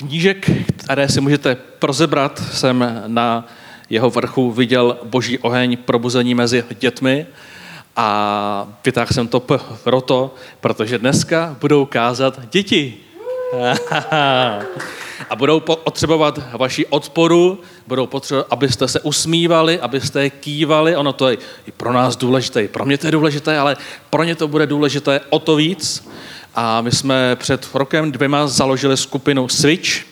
knížek, které si můžete prozebrat, jsem na jeho vrchu viděl boží oheň probuzení mezi dětmi a vytáhl jsem to proto, protože dneska budou kázat děti. a budou potřebovat vaši odporu, budou potřebovat, abyste se usmívali, abyste kývali. Ono to je i pro nás důležité, i pro mě to je důležité, ale pro ně to bude důležité o to víc. A my jsme před rokem dvěma založili skupinu Switch,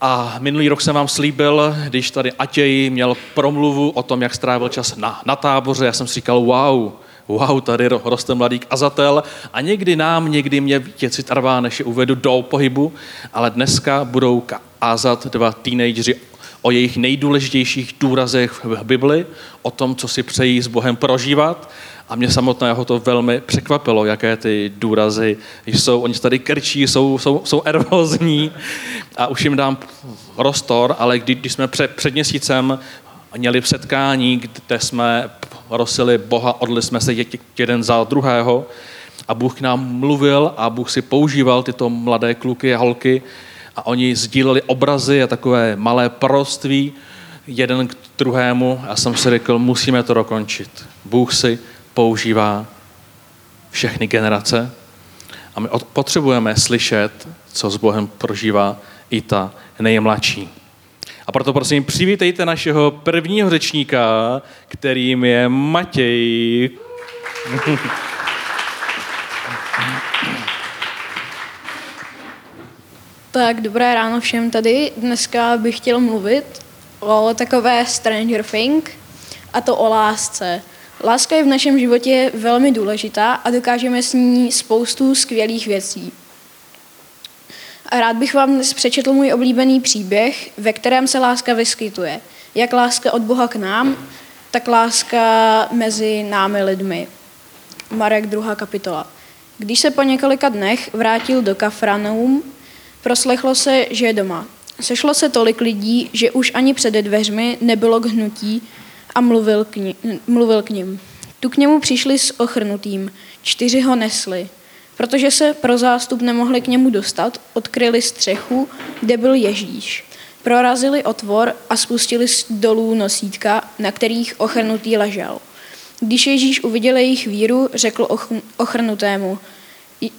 a minulý rok jsem vám slíbil, když tady Atěj měl promluvu o tom, jak strávil čas na, na táboře, já jsem si říkal, wow, wow, tady roste mladý kazatel a někdy nám, někdy mě vítěci trvá, než je uvedu do pohybu, ale dneska budou kázat dva teenageři o jejich nejdůležitějších důrazech v Bibli, o tom, co si přejí s Bohem prožívat. A mě samotného to velmi překvapilo, jaké ty důrazy jsou. Oni tady krčí, jsou, jsou, jsou nervózní a už jim dám prostor, ale když, když jsme před, před měsícem měli setkání, kde jsme prosili Boha, odli jsme se jeden za druhého a Bůh k nám mluvil a Bůh si používal tyto mladé kluky a holky a oni sdíleli obrazy a takové malé proství jeden k druhému a jsem si řekl, musíme to dokončit. Bůh si používá všechny generace a my potřebujeme slyšet, co s Bohem prožívá i ta nejmladší. A proto prosím, přivítejte našeho prvního řečníka, kterým je Matěj. Tak dobré ráno všem tady. Dneska bych chtěl mluvit o takové Stranger Thing, a to o lásce. Láska je v našem životě velmi důležitá a dokážeme s ní spoustu skvělých věcí. A rád bych vám dnes přečetl můj oblíbený příběh, ve kterém se láska vyskytuje. Jak láska od Boha k nám, tak láska mezi námi lidmi. Marek 2. kapitola. Když se po několika dnech vrátil do Kafranaum, proslechlo se, že je doma. Sešlo se tolik lidí, že už ani před dveřmi nebylo k hnutí a mluvil k, ní, mluvil k ním. Tu k němu přišli s ochrnutým, čtyři ho nesli. Protože se pro zástup nemohli k němu dostat, odkryli střechu, kde byl Ježíš. Prorazili otvor a spustili dolů nosítka, na kterých ochrnutý ležel. Když Ježíš uviděl jejich víru, řekl ochrnutému,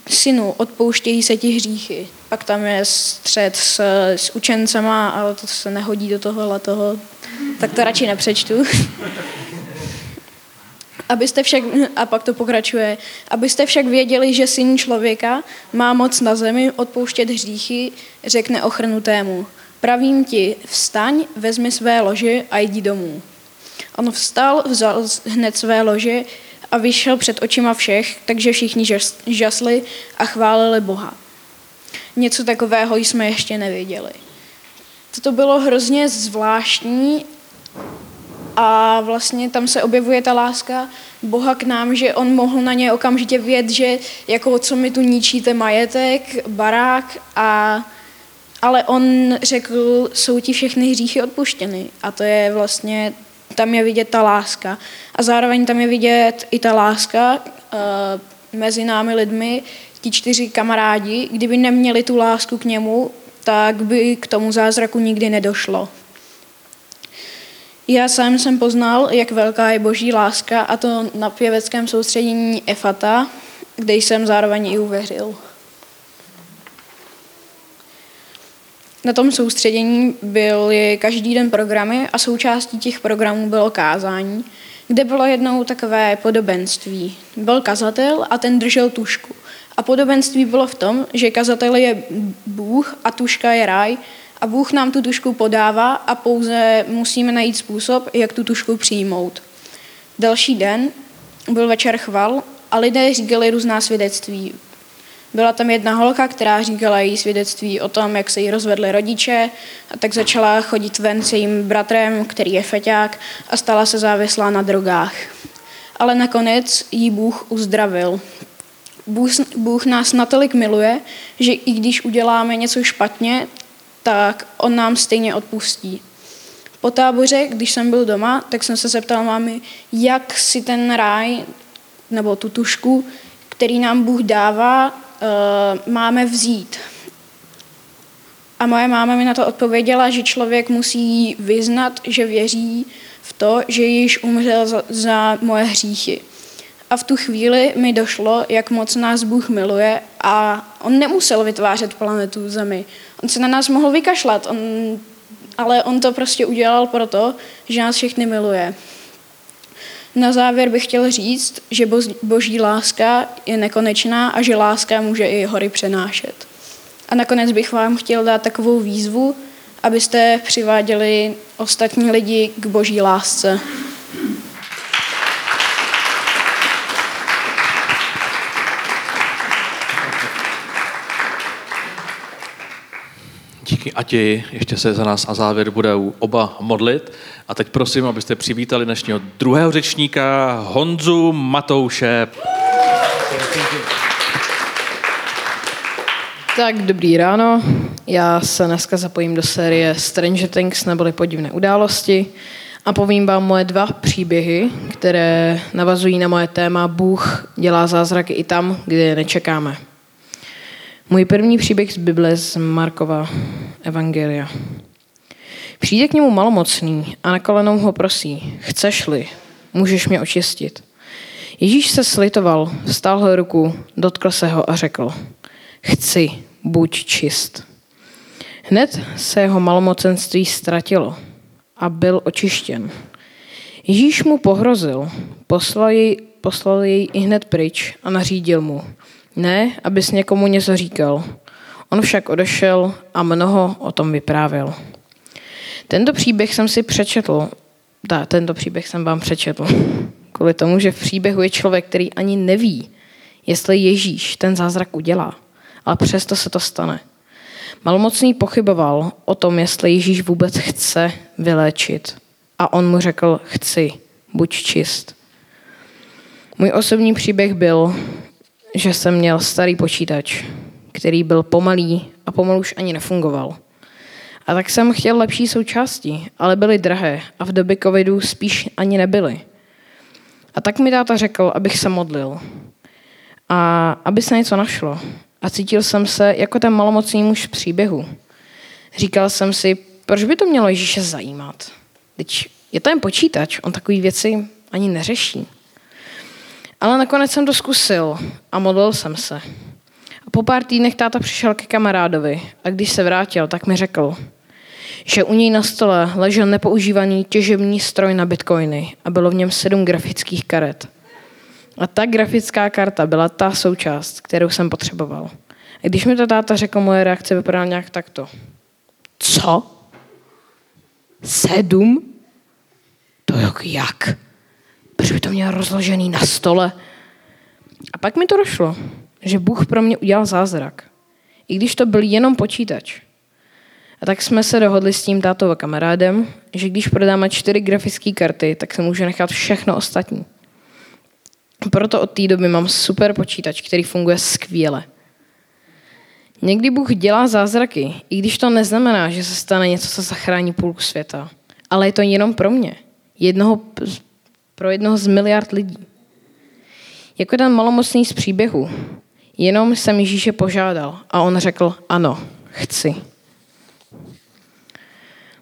synu, odpouštějí se ti hříchy. Pak tam je střed s, s učencema, ale to se nehodí do tohohle toho, tak to radši nepřečtu. Abyste však, a pak to pokračuje, abyste však věděli, že syn člověka má moc na zemi odpouštět hříchy, řekne ochrnutému. Pravím ti, vstaň, vezmi své lože a jdi domů. On vstal, vzal hned své lože a vyšel před očima všech, takže všichni žasli a chválili Boha. Něco takového jsme ještě neviděli. Toto bylo hrozně zvláštní a vlastně tam se objevuje ta láska Boha k nám, že on mohl na ně okamžitě vědět, že jako co mi tu ničíte majetek, barák a ale on řekl, jsou ti všechny hříchy odpuštěny. A to je vlastně, tam je vidět ta láska. A zároveň tam je vidět i ta láska uh, mezi námi lidmi, ti čtyři kamarádi, kdyby neměli tu lásku k němu, tak by k tomu zázraku nikdy nedošlo. Já sám jsem poznal, jak velká je boží láska, a to na pěveckém soustředění EFATA, kde jsem zároveň i uvěřil. Na tom soustředění byly každý den programy a součástí těch programů bylo kázání, kde bylo jednou takové podobenství. Byl kazatel a ten držel tušku. A podobenství bylo v tom, že kazatel je Bůh a tuška je ráj a Bůh nám tu tušku podává a pouze musíme najít způsob, jak tu tušku přijmout. Další den byl večer chval a lidé říkali různá svědectví. Byla tam jedna holka, která říkala její svědectví o tom, jak se jí rozvedli rodiče a tak začala chodit ven s jejím bratrem, který je feťák a stala se závislá na drogách. Ale nakonec jí Bůh uzdravil. Bůh, Bůh nás natolik miluje, že i když uděláme něco špatně, tak on nám stejně odpustí. Po táboře, když jsem byl doma, tak jsem se zeptal mámy, jak si ten ráj nebo tu tušku, který nám Bůh dává, eh, máme vzít. A moje máma mi na to odpověděla, že člověk musí vyznat, že věří v to, že již umřel za, za moje hříchy. A v tu chvíli mi došlo, jak moc nás Bůh miluje a on nemusel vytvářet planetu Zemi. On se na nás mohl vykašlat, on, ale on to prostě udělal proto, že nás všechny miluje. Na závěr bych chtěl říct, že boží láska je nekonečná a že láska může i hory přenášet. A nakonec bych vám chtěl dát takovou výzvu, abyste přiváděli ostatní lidi k boží lásce. Díky Ati, ještě se za nás a závěr budou oba modlit. A teď prosím, abyste přivítali dnešního druhého řečníka, Honzu Matouše. Tak dobrý ráno, já se dneska zapojím do série Stranger Things neboli podivné události a povím vám moje dva příběhy, které navazují na moje téma Bůh dělá zázraky i tam, kde je nečekáme. Můj první příběh z Bible z Markova Evangelia. Přijde k němu malomocný a na kolenou ho prosí, chceš-li, můžeš mě očistit. Ježíš se slitoval, vstáhl ruku, dotkl se ho a řekl, chci, buď čist. Hned se jeho malomocenství ztratilo a byl očištěn. Ježíš mu pohrozil, poslal jej, poslal jej i hned pryč a nařídil mu, ne, abys někomu něco říkal. On však odešel a mnoho o tom vyprávěl. Tento příběh jsem si přečetl, da, tento příběh jsem vám přečetl, kvůli tomu, že v příběhu je člověk, který ani neví, jestli Ježíš ten zázrak udělá, ale přesto se to stane. Malmocný pochyboval o tom, jestli Ježíš vůbec chce vyléčit. A on mu řekl, chci, buď čist. Můj osobní příběh byl, že jsem měl starý počítač, který byl pomalý a pomalu už ani nefungoval. A tak jsem chtěl lepší součásti, ale byly drahé a v době covidu spíš ani nebyly. A tak mi táta řekl, abych se modlil. A aby se něco našlo. A cítil jsem se jako ten malomocný muž v příběhu. Říkal jsem si, proč by to mělo Ježíše zajímat? Teď je to jen počítač, on takové věci ani neřeší. Ale nakonec jsem to zkusil a modlil jsem se. Po pár týdnech táta přišel ke kamarádovi a když se vrátil, tak mi řekl, že u něj na stole ležel nepoužívaný těžební stroj na bitcoiny a bylo v něm sedm grafických karet. A ta grafická karta byla ta součást, kterou jsem potřeboval. A když mi to táta řekl, moje reakce vypadala nějak takto. Co? Sedm? To jak? Proč by to měl rozložený na stole? A pak mi to došlo, že Bůh pro mě udělal zázrak. I když to byl jenom počítač. A tak jsme se dohodli s tím tátou a kamarádem, že když prodáme čtyři grafické karty, tak se může nechat všechno ostatní. Proto od té doby mám super počítač, který funguje skvěle. Někdy Bůh dělá zázraky, i když to neznamená, že se stane něco, co zachrání půlku světa. Ale je to jenom pro mě. Jednoho pro jednoho z miliard lidí. Jako ten malomocný z příběhu. Jenom jsem Ježíše požádal a on řekl, ano, chci.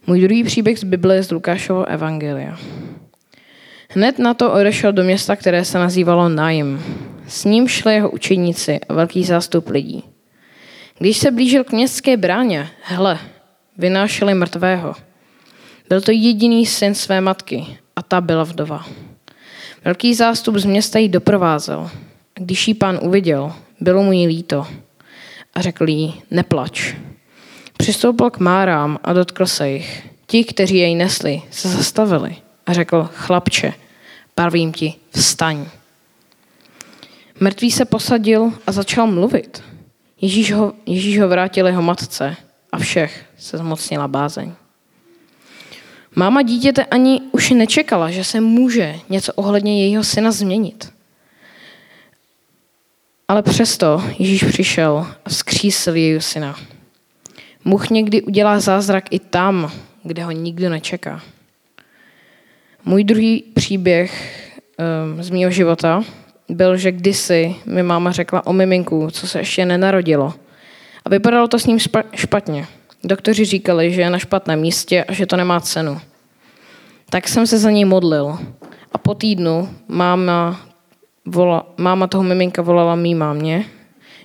Můj druhý příběh z Bible je z Lukášovo evangelia. Hned na to odešel do města, které se nazývalo Naim. S ním šli jeho učeníci a velký zástup lidí. Když se blížil k městské bráně, hle, vynášeli mrtvého. Byl to jediný syn své matky a ta byla vdova. Velký zástup z města jí doprovázel. Když jí pán uviděl, bylo mu jí líto a řekl jí, neplač. Přistoupil k Márám a dotkl se jich. Ti, kteří jej nesli, se zastavili a řekl, chlapče, pravím ti, vstaň. Mrtvý se posadil a začal mluvit. Ježíš ho, Ježíš ho vrátil jeho matce a všech se zmocnila bázeň. Máma dítěte ani už nečekala, že se může něco ohledně jejího syna změnit. Ale přesto Ježíš přišel a vzkřísil jejího syna. Bůh někdy udělá zázrak i tam, kde ho nikdo nečeká. Můj druhý příběh um, z mého života byl, že kdysi mi máma řekla o miminku, co se ještě nenarodilo. A vypadalo to s ním špatně. Doktoři říkali, že je na špatném místě a že to nemá cenu. Tak jsem se za něj modlil. A po týdnu máma, vola, máma toho miminka volala mý mámě,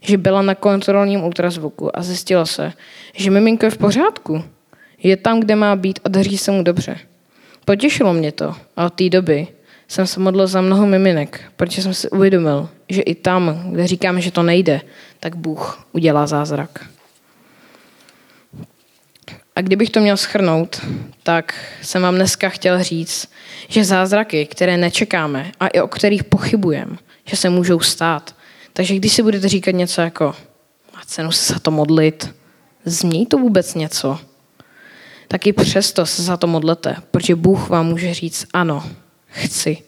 že byla na kontrolním ultrazvuku a zjistilo se, že miminko je v pořádku. Je tam, kde má být a daří se mu dobře. Potěšilo mě to a od té doby jsem se modlil za mnoho miminek, protože jsem si uvědomil, že i tam, kde říkáme, že to nejde, tak Bůh udělá zázrak. A kdybych to měl schrnout, tak jsem vám dneska chtěl říct, že zázraky, které nečekáme a i o kterých pochybujeme, že se můžou stát. Takže když si budete říkat něco jako má cenu se za to modlit, zní to vůbec něco, tak i přesto se za to modlete, protože Bůh vám může říct ano, chci.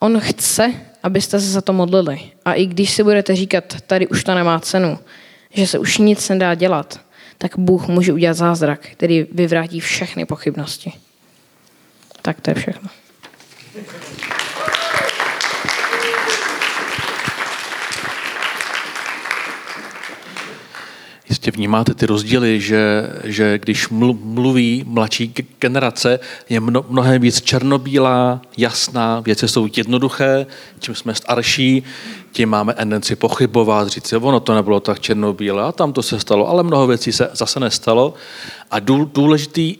On chce, abyste se za to modlili. A i když si budete říkat, tady už to nemá cenu, že se už nic nedá dělat, tak Bůh může udělat zázrak, který vyvrátí všechny pochybnosti. Tak to je všechno. Jistě vnímáte ty rozdíly, že, že když mluví mladší generace, je mno, mnohem víc černobílá, jasná, věci jsou jednoduché, čím jsme starší, tím máme tendenci pochybovat, říct si, ono to nebylo tak černobílé a tam to se stalo, ale mnoho věcí se zase nestalo. A důležitý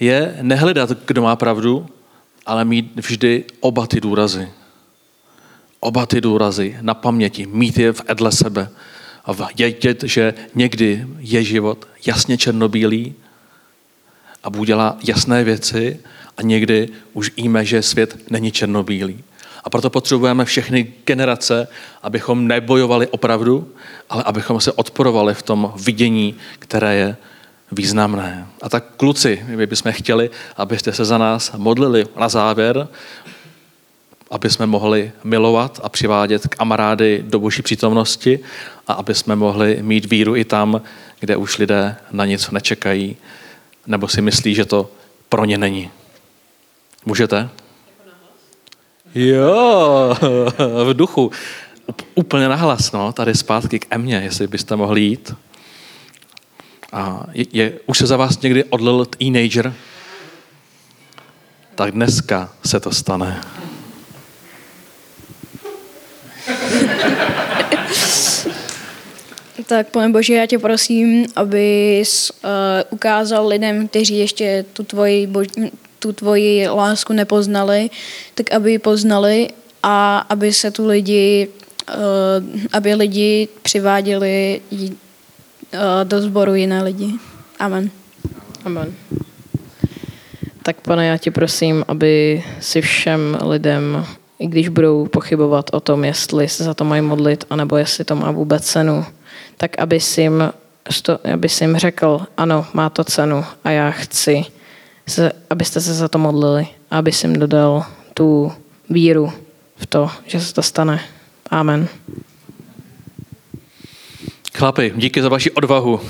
je nehledat, kdo má pravdu, ale mít vždy oba ty důrazy. Oba ty důrazy na paměti, mít je v edle sebe a vědět, že někdy je život jasně černobílý a Bůh dělá jasné věci a někdy už víme, že svět není černobílý. A proto potřebujeme všechny generace, abychom nebojovali opravdu, ale abychom se odporovali v tom vidění, které je významné. A tak kluci, my bychom chtěli, abyste se za nás modlili na závěr, aby jsme mohli milovat a přivádět kamarády do boží přítomnosti a aby jsme mohli mít víru i tam, kde už lidé na nic nečekají nebo si myslí, že to pro ně není. Můžete? Jo, v duchu. Úplně nahlas, no, tady zpátky k Emě, jestli byste mohli jít. A je, je, už se za vás někdy odlil teenager? Tak dneska se to stane. Tak, pane Bože, já tě prosím, abys uh, ukázal lidem, kteří ještě tu tvoji, bož, tu tvoji lásku nepoznali, tak aby ji poznali a aby se tu lidi, uh, aby lidi přiváděli uh, do sboru jiné lidi. Amen. Amen. Tak pane, já ti prosím, aby si všem lidem, i když budou pochybovat o tom, jestli se za to mají modlit, anebo jestli to má vůbec cenu, tak aby jsi jim, aby jsi jim řekl, ano, má to cenu a já chci, abyste se za to modlili a aby jsi jim dodal tu víru v to, že se to stane. Amen. Chlapi, díky za vaši odvahu.